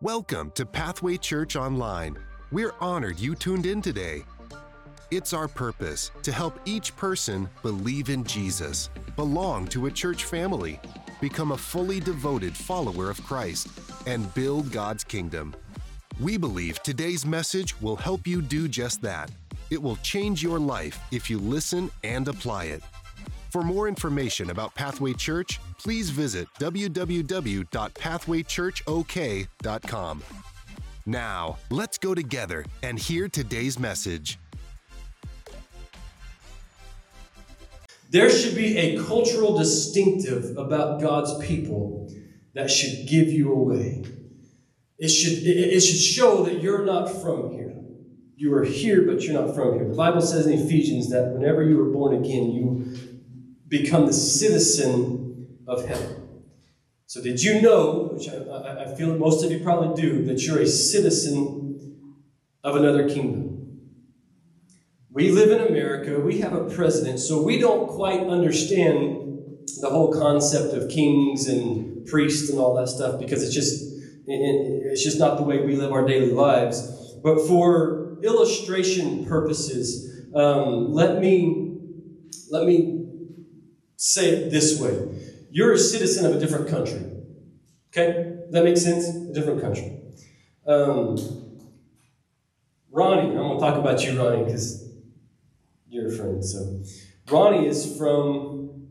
Welcome to Pathway Church Online. We're honored you tuned in today. It's our purpose to help each person believe in Jesus, belong to a church family, become a fully devoted follower of Christ, and build God's kingdom. We believe today's message will help you do just that. It will change your life if you listen and apply it. For more information about Pathway Church, please visit www.pathwaychurchok.com. Now, let's go together and hear today's message. There should be a cultural distinctive about God's people that should give you away. It should, it should show that you're not from here. You are here, but you're not from here. The Bible says in Ephesians that whenever you are born again, you become the citizen of heaven. So, did you know, which I, I feel most of you probably do, that you're a citizen of another kingdom? We live in America, we have a president, so we don't quite understand the whole concept of kings and priests and all that stuff because it's just it's just not the way we live our daily lives. But for illustration purposes, um, let me let me say it this way You're a citizen of a different country. Okay? That makes sense? A different country. Um, Ronnie, I'm going to talk about you, Ronnie, because you're a friend. So, Ronnie is from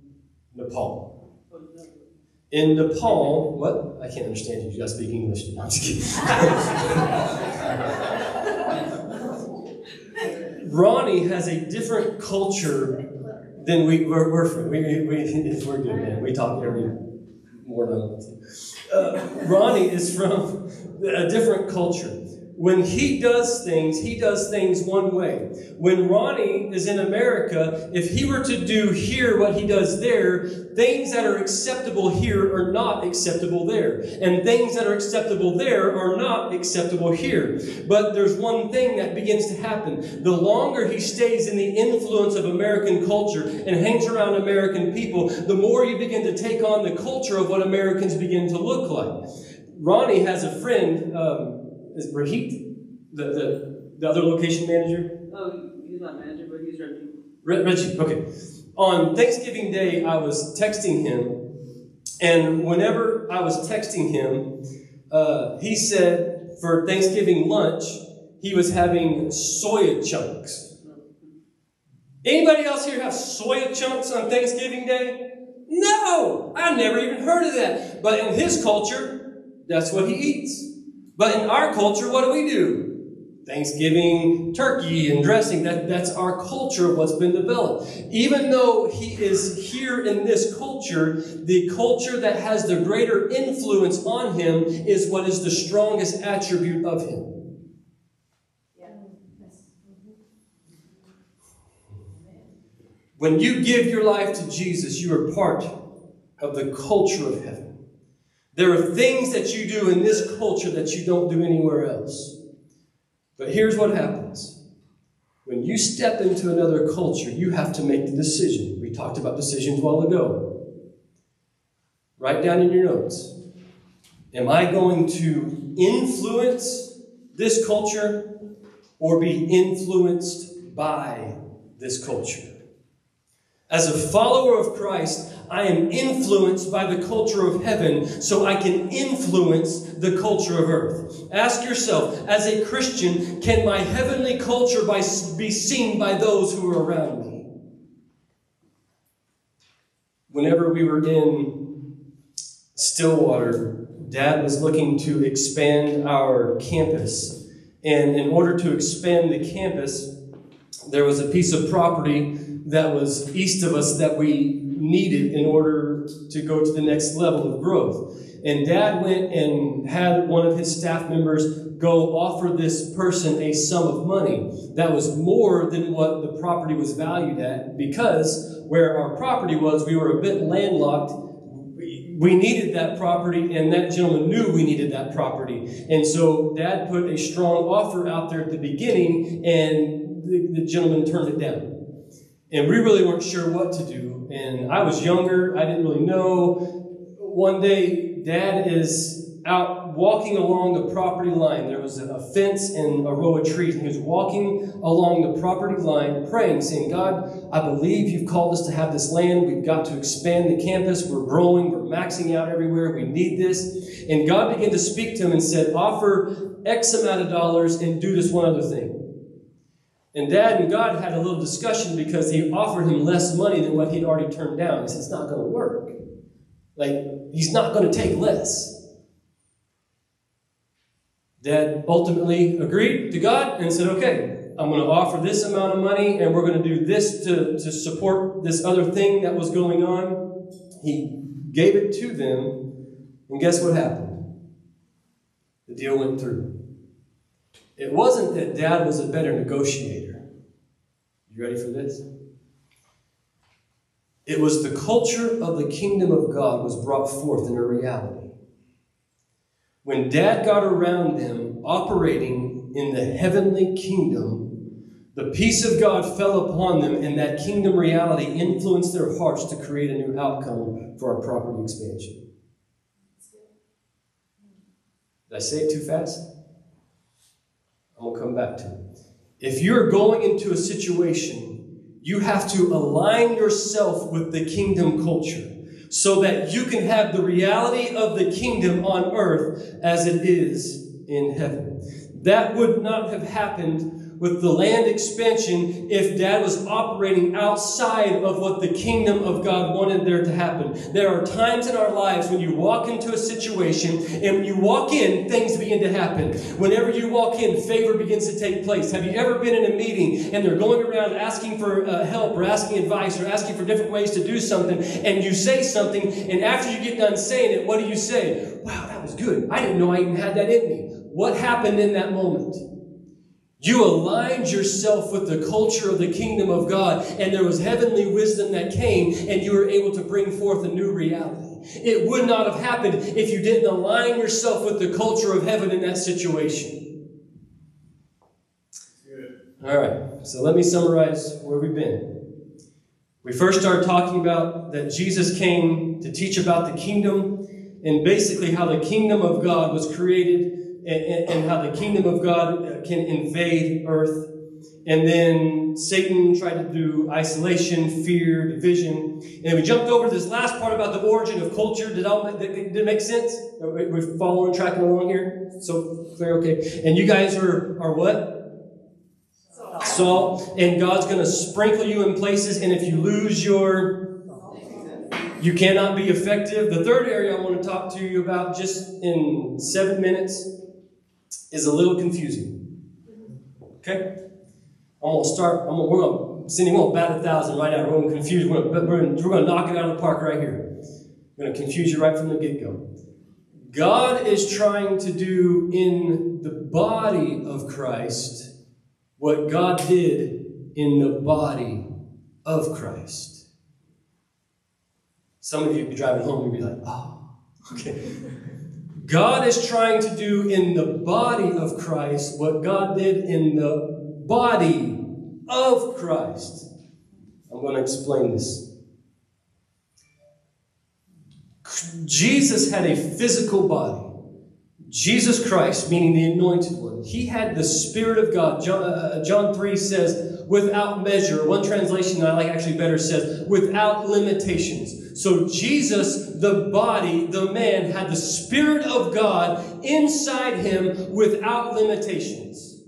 Nepal. In Nepal, what? I can't understand you. You to speak English. No, I'm just kidding. Ronnie has a different culture then we, we're, we're, we, we, we're good, man. We talk every morning. Uh, Ronnie is from a different culture. When he does things, he does things one way. When Ronnie is in America, if he were to do here what he does there, things that are acceptable here are not acceptable there. And things that are acceptable there are not acceptable here. But there's one thing that begins to happen. The longer he stays in the influence of American culture and hangs around American people, the more you begin to take on the culture of what Americans begin to look like. Ronnie has a friend. Um, is Rahit, the, the, the other location manager? Oh, he's not manager, but he's Reggie. Re- Reggie, okay. On Thanksgiving Day, I was texting him, and whenever I was texting him, uh, he said for Thanksgiving lunch, he was having soya chunks. Anybody else here have soya chunks on Thanksgiving Day? No! I never even heard of that. But in his culture, that's what he eats. But in our culture, what do we do? Thanksgiving turkey and dressing, that, that's our culture of what's been developed. Even though he is here in this culture, the culture that has the greater influence on him is what is the strongest attribute of him. When you give your life to Jesus, you are part of the culture of heaven. There are things that you do in this culture that you don't do anywhere else. But here's what happens when you step into another culture, you have to make the decision. We talked about decisions a while ago. Write down in your notes Am I going to influence this culture or be influenced by this culture? As a follower of Christ, I am influenced by the culture of heaven so I can influence the culture of earth. Ask yourself, as a Christian, can my heavenly culture be seen by those who are around me? Whenever we were in Stillwater, Dad was looking to expand our campus. And in order to expand the campus, there was a piece of property that was east of us that we needed in order to go to the next level of growth. And dad went and had one of his staff members go offer this person a sum of money that was more than what the property was valued at because where our property was, we were a bit landlocked. We needed that property, and that gentleman knew we needed that property. And so dad put a strong offer out there at the beginning, and the, the gentleman turned it down. And we really weren't sure what to do. And I was younger, I didn't really know. One day, dad is out walking along the property line. There was a fence and a row of trees, and he was walking along the property line, praying, saying, God, I believe you've called us to have this land. We've got to expand the campus. We're growing, we're maxing out everywhere. We need this. And God began to speak to him and said, Offer X amount of dollars and do this one other thing. And dad and God had a little discussion because he offered him less money than what he'd already turned down. He said, It's not going to work. Like, he's not going to take less. Dad ultimately agreed to God and said, Okay, I'm going to offer this amount of money and we're going to do this to, to support this other thing that was going on. He gave it to them, and guess what happened? The deal went through. It wasn't that dad was a better negotiator. You ready for this? It was the culture of the kingdom of God was brought forth in a reality. When dad got around them operating in the heavenly kingdom, the peace of God fell upon them, and that kingdom reality influenced their hearts to create a new outcome for our property expansion. Did I say it too fast? I'm going to come back to it. If you're going into a situation, you have to align yourself with the kingdom culture so that you can have the reality of the kingdom on earth as it is in heaven. That would not have happened with the land expansion if dad was operating outside of what the kingdom of God wanted there to happen. There are times in our lives when you walk into a situation and when you walk in, things begin to happen. Whenever you walk in, favor begins to take place. Have you ever been in a meeting and they're going around asking for uh, help or asking advice or asking for different ways to do something and you say something and after you get done saying it, what do you say? Wow, that was good. I didn't know I even had that in me. What happened in that moment? You aligned yourself with the culture of the kingdom of God, and there was heavenly wisdom that came, and you were able to bring forth a new reality. It would not have happened if you didn't align yourself with the culture of heaven in that situation. All right, so let me summarize where we've been. We first started talking about that Jesus came to teach about the kingdom and basically how the kingdom of God was created and, and, how the kingdom of God uh, can invade earth. And then Satan tried to do isolation, fear, division. And we jumped over this last part about the origin of culture. Did, all, did, did it make sense? We're following, tracking along here? So clear? Okay. And you guys are, are what? Salt. And God's going to sprinkle you in places. And if you lose your you cannot be effective. The third area I want to talk to you about just in seven minutes is a little confusing. Okay? I'm to start, I'm gonna, we're to, Cindy, we're to bat a thousand right now. We're to confuse, we're to, we're to, we're to knock it out of the park right here. We're to confuse you right from the get go. God is trying to do in the body of Christ what God did in the body of Christ. Some of you be driving home, you'd be like, oh, okay. God is trying to do in the body of Christ what God did in the body of Christ. I'm going to explain this. Jesus had a physical body. Jesus Christ, meaning the anointed one, he had the Spirit of God. John, uh, John 3 says, without measure. One translation that I like actually better says, without limitations. So Jesus, the body, the man, had the Spirit of God inside him without limitations.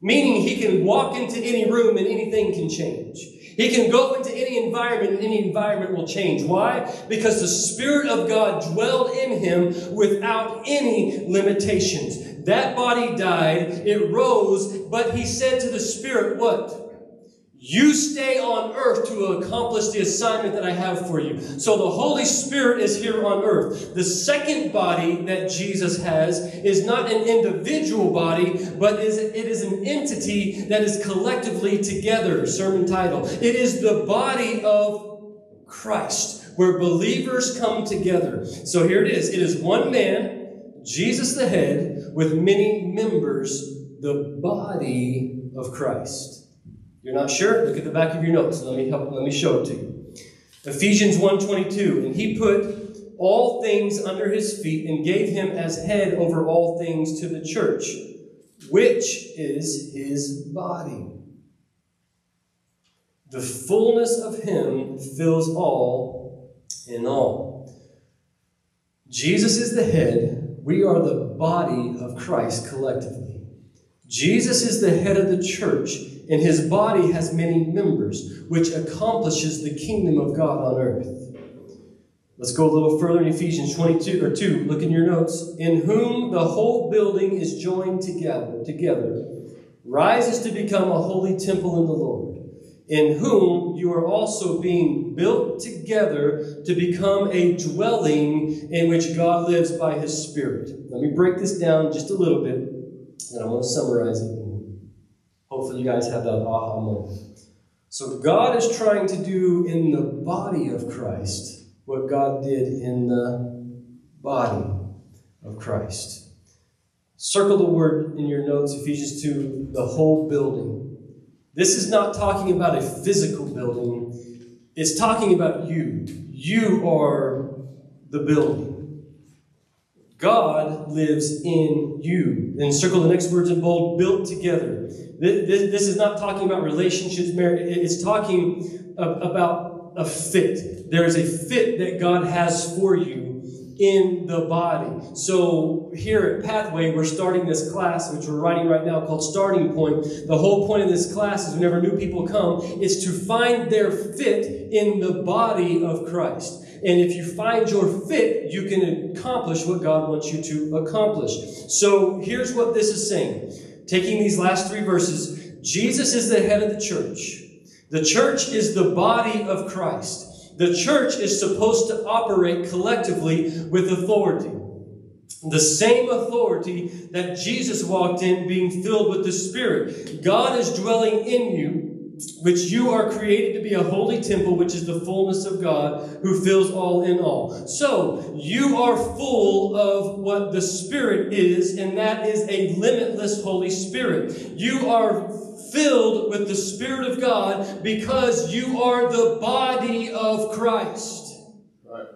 Meaning he can walk into any room and anything can change. He can go into any environment and any environment will change. Why? Because the Spirit of God dwelled in him without any limitations. That body died, it rose, but he said to the Spirit, What? You stay on earth to accomplish the assignment that I have for you. So the Holy Spirit is here on earth. The second body that Jesus has is not an individual body, but is, it is an entity that is collectively together. Sermon title. It is the body of Christ, where believers come together. So here it is. It is one man, Jesus the head, with many members, the body of Christ. You're not sure? Look at the back of your notes. Let me help. Let me show it to you. Ephesians 1:22, and he put all things under his feet and gave him as head over all things to the church, which is his body. The fullness of him fills all in all. Jesus is the head. We are the body of Christ collectively. Jesus is the head of the church, and his body has many members, which accomplishes the kingdom of God on earth. Let's go a little further in Ephesians 22 or 2. Look in your notes. In whom the whole building is joined together, together, rises to become a holy temple in the Lord, in whom you are also being built together to become a dwelling in which God lives by his Spirit. Let me break this down just a little bit, and I want to summarize it. Hopefully, you guys have that aha moment. So, God is trying to do in the body of Christ what God did in the body of Christ. Circle the word in your notes, Ephesians 2, the whole building. This is not talking about a physical building, it's talking about you. You are the building. God lives in you. And circle the next words in bold built together. This is not talking about relationships, marriage. it's talking about a fit there is a fit that God has for you in the body. So here at Pathway, we're starting this class, which we're writing right now, called Starting Point. The whole point of this class is whenever new people come, is to find their fit in the body of Christ. And if you find your fit, you can accomplish what God wants you to accomplish. So here's what this is saying. Taking these last three verses, Jesus is the head of the church. The church is the body of Christ. The church is supposed to operate collectively with authority. The same authority that Jesus walked in, being filled with the Spirit. God is dwelling in you, which you are created to be a holy temple, which is the fullness of God, who fills all in all. So, you are full of what the Spirit is, and that is a limitless Holy Spirit. You are filled with the Spirit of God because you are the body of Christ. Right.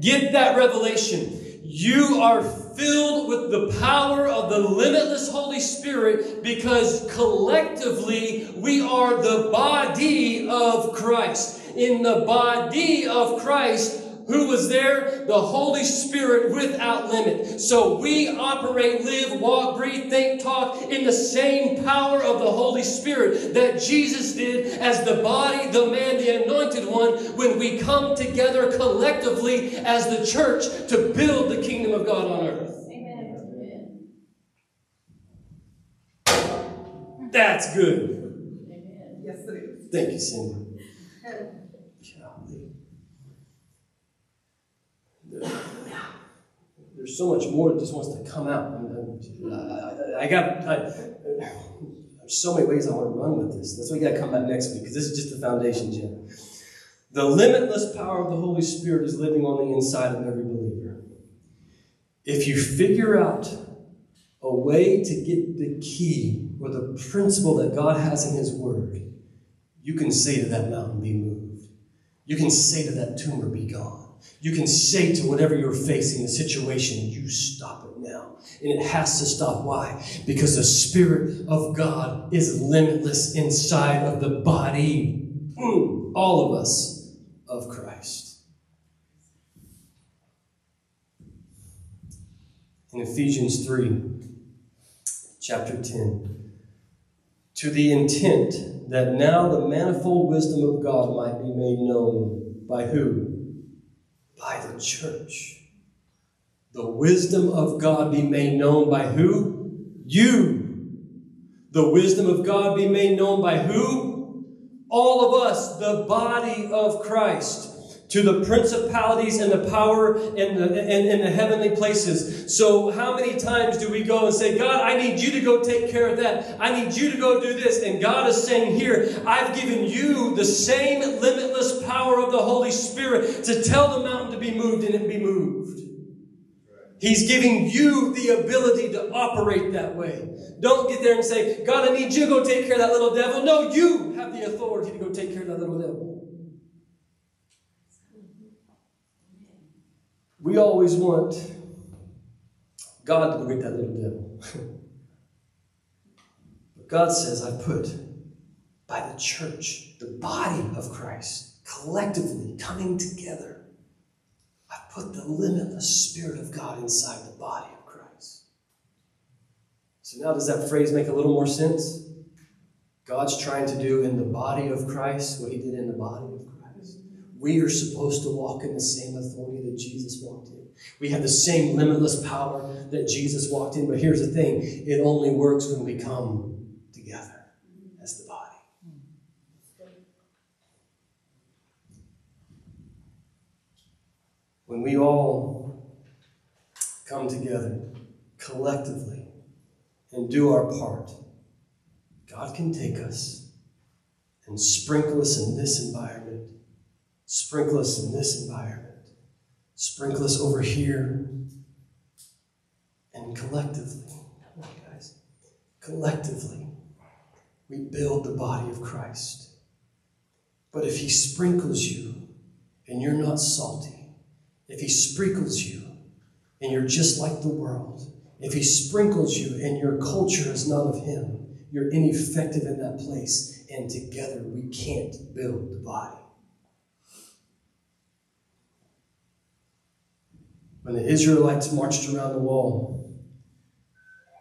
Get that revelation. You are filled with the power of the limitless Holy Spirit because collectively we are the body of Christ. In the body of Christ, who was there? The Holy Spirit without limit. So we operate, live, walk, breathe, think, talk in the same power of the Holy Spirit that Jesus did as the body, the man, the anointed one, when we come together collectively as the church to build the kingdom of God on earth. Amen. That's good. Amen. Yes, it is. Thank you, Cindy. There's so much more that just wants to come out. Uh, I, I got I, there's so many ways I want to run with this. That's why you got to come back next week because this is just the foundation, Jim. The limitless power of the Holy Spirit is living on the inside of every believer. If you figure out a way to get the key or the principle that God has in His Word, you can say to that mountain, be moved. You can say to that tumor, be gone. You can say to whatever you're facing, the situation, you stop it now. And it has to stop. Why? Because the Spirit of God is limitless inside of the body, mm, all of us, of Christ. In Ephesians 3, chapter 10, to the intent that now the manifold wisdom of God might be made known by who? Church. The wisdom of God be made known by who? You. The wisdom of God be made known by who? All of us, the body of Christ to the principalities and the power in the, in, in the heavenly places. So, how many times do we go and say, God, I need you to go take care of that. I need you to go do this. And God is saying here, I've given you the same limitless power of the Holy Spirit to tell the mountain to be moved and it be moved. He's giving you the ability to operate that way. Don't get there and say, God, I need you to go take care of that little devil. No, you have the authority to go take care of that little devil. We always want God to go get that little devil. but God says, I put by the church, the body of Christ, collectively coming together. I put the limitless Spirit of God inside the body of Christ. So now, does that phrase make a little more sense? God's trying to do in the body of Christ what He did in the body. We are supposed to walk in the same authority that Jesus walked in. We have the same limitless power that Jesus walked in. But here's the thing it only works when we come together as the body. When we all come together collectively and do our part, God can take us and sprinkle us in this environment, sprinkle us in this environment Sprinkle us over here. And collectively, on, guys, collectively, we build the body of Christ. But if He sprinkles you and you're not salty, if He sprinkles you and you're just like the world, if He sprinkles you and your culture is not of Him, you're ineffective in that place. And together we can't build the body. When the Israelites marched around the wall,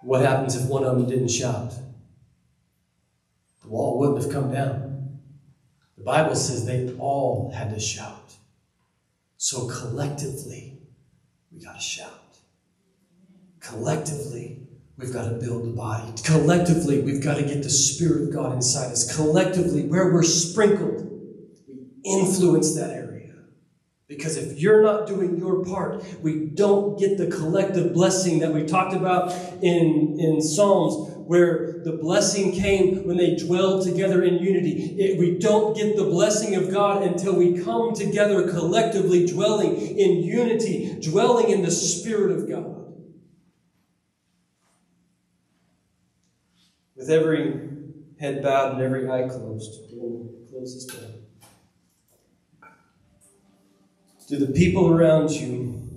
what happens if one of them didn't shout? The wall wouldn't have come down. The Bible says they all had to shout. So collectively, we got to shout. Collectively, we've got to build the body. Collectively, we've got to get the Spirit of God inside us. Collectively, where we're sprinkled, we influence that area. Because if you're not doing your part, we don't get the collective blessing that we talked about in, in Psalms, where the blessing came when they dwelled together in unity. It, we don't get the blessing of God until we come together collectively, dwelling in unity, dwelling in the Spirit of God. With every head bowed and every eye closed, to close this down. Do the people around you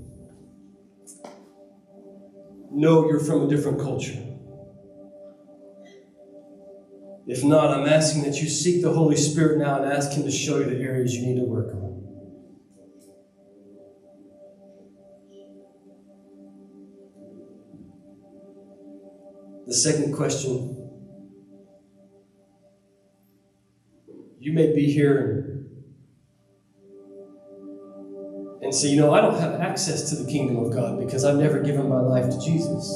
know you're from a different culture? If not, I'm asking that you seek the Holy Spirit now and ask Him to show you the areas you need to work on. The second question you may be here and say, you know, I don't have access to the kingdom of God because I've never given my life to Jesus.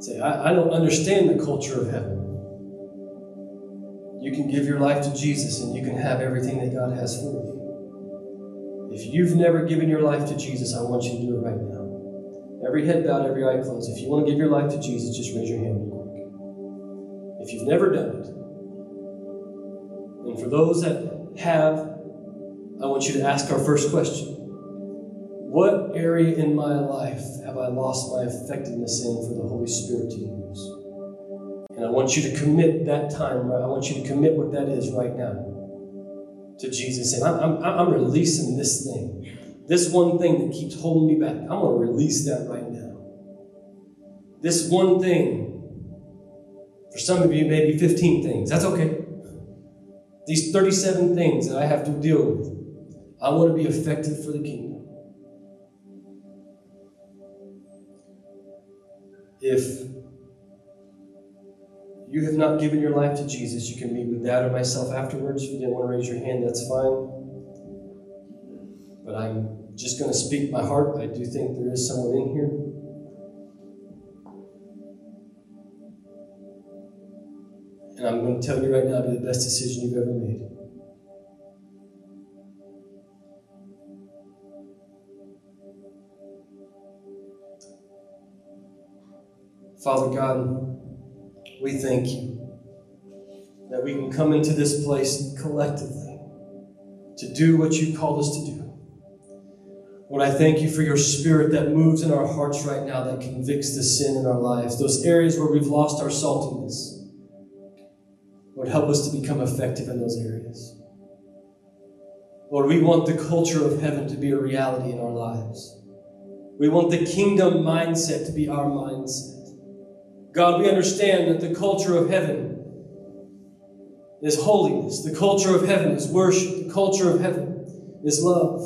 Say, I, I don't understand the culture of heaven. You can give your life to Jesus and you can have everything that God has for you. If you've never given your life to Jesus, I want you to do it right now. Every head bowed, every eye closed. If you want to give your life to Jesus, just raise your hand. If you've never done it, and for those that have, I want you to ask our first question What area in my life have I lost my effectiveness in for the Holy Spirit to use? And I want you to commit that time, right? I want you to commit what that is right now to Jesus. And I'm, I'm, I'm releasing this thing, this one thing that keeps holding me back. I'm going to release that right now. This one thing, for some of you, maybe 15 things. That's okay. These 37 things that I have to deal with. I want to be effective for the kingdom. If you have not given your life to Jesus, you can meet with Dad or myself afterwards. If you didn't want to raise your hand, that's fine. But I'm just going to speak my heart. I do think there is someone in here. And I'm going to tell you right now, it'll be the best decision you've ever made. Father God, we thank you that we can come into this place collectively to do what you called us to do. Lord, I thank you for your spirit that moves in our hearts right now, that convicts the sin in our lives, those areas where we've lost our saltiness. Lord, help us to become effective in those areas. Lord, we want the culture of heaven to be a reality in our lives. We want the kingdom mindset to be our mindset. God, we understand that the culture of heaven is holiness. The culture of heaven is worship. The culture of heaven is love.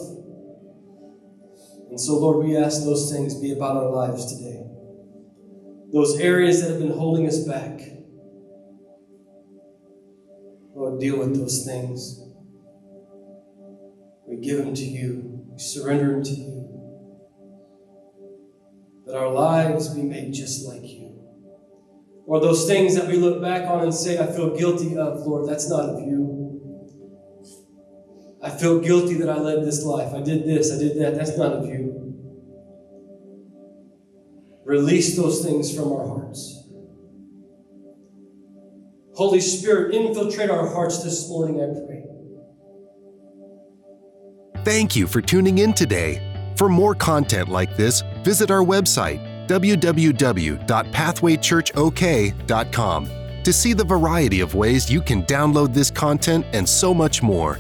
And so, Lord, we ask those things be about our lives today. Those areas that have been holding us back. Lord, deal with those things. We give them to you. We surrender them to you. That our lives be made just like you. Or those things that we look back on and say, I feel guilty of, Lord, that's not of you. I feel guilty that I led this life. I did this, I did that. That's not of you. Release those things from our hearts. Holy Spirit, infiltrate our hearts this morning, I pray. Thank you for tuning in today. For more content like this, visit our website www.pathwaychurchok.com to see the variety of ways you can download this content and so much more.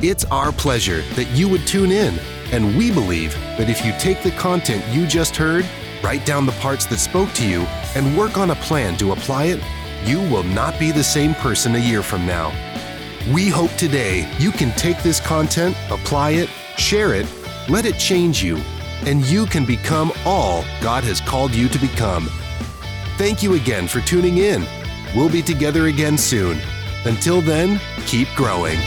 It's our pleasure that you would tune in, and we believe that if you take the content you just heard, write down the parts that spoke to you, and work on a plan to apply it, you will not be the same person a year from now. We hope today you can take this content, apply it, share it, let it change you, and you can become all God has called you to become. Thank you again for tuning in. We'll be together again soon. Until then, keep growing.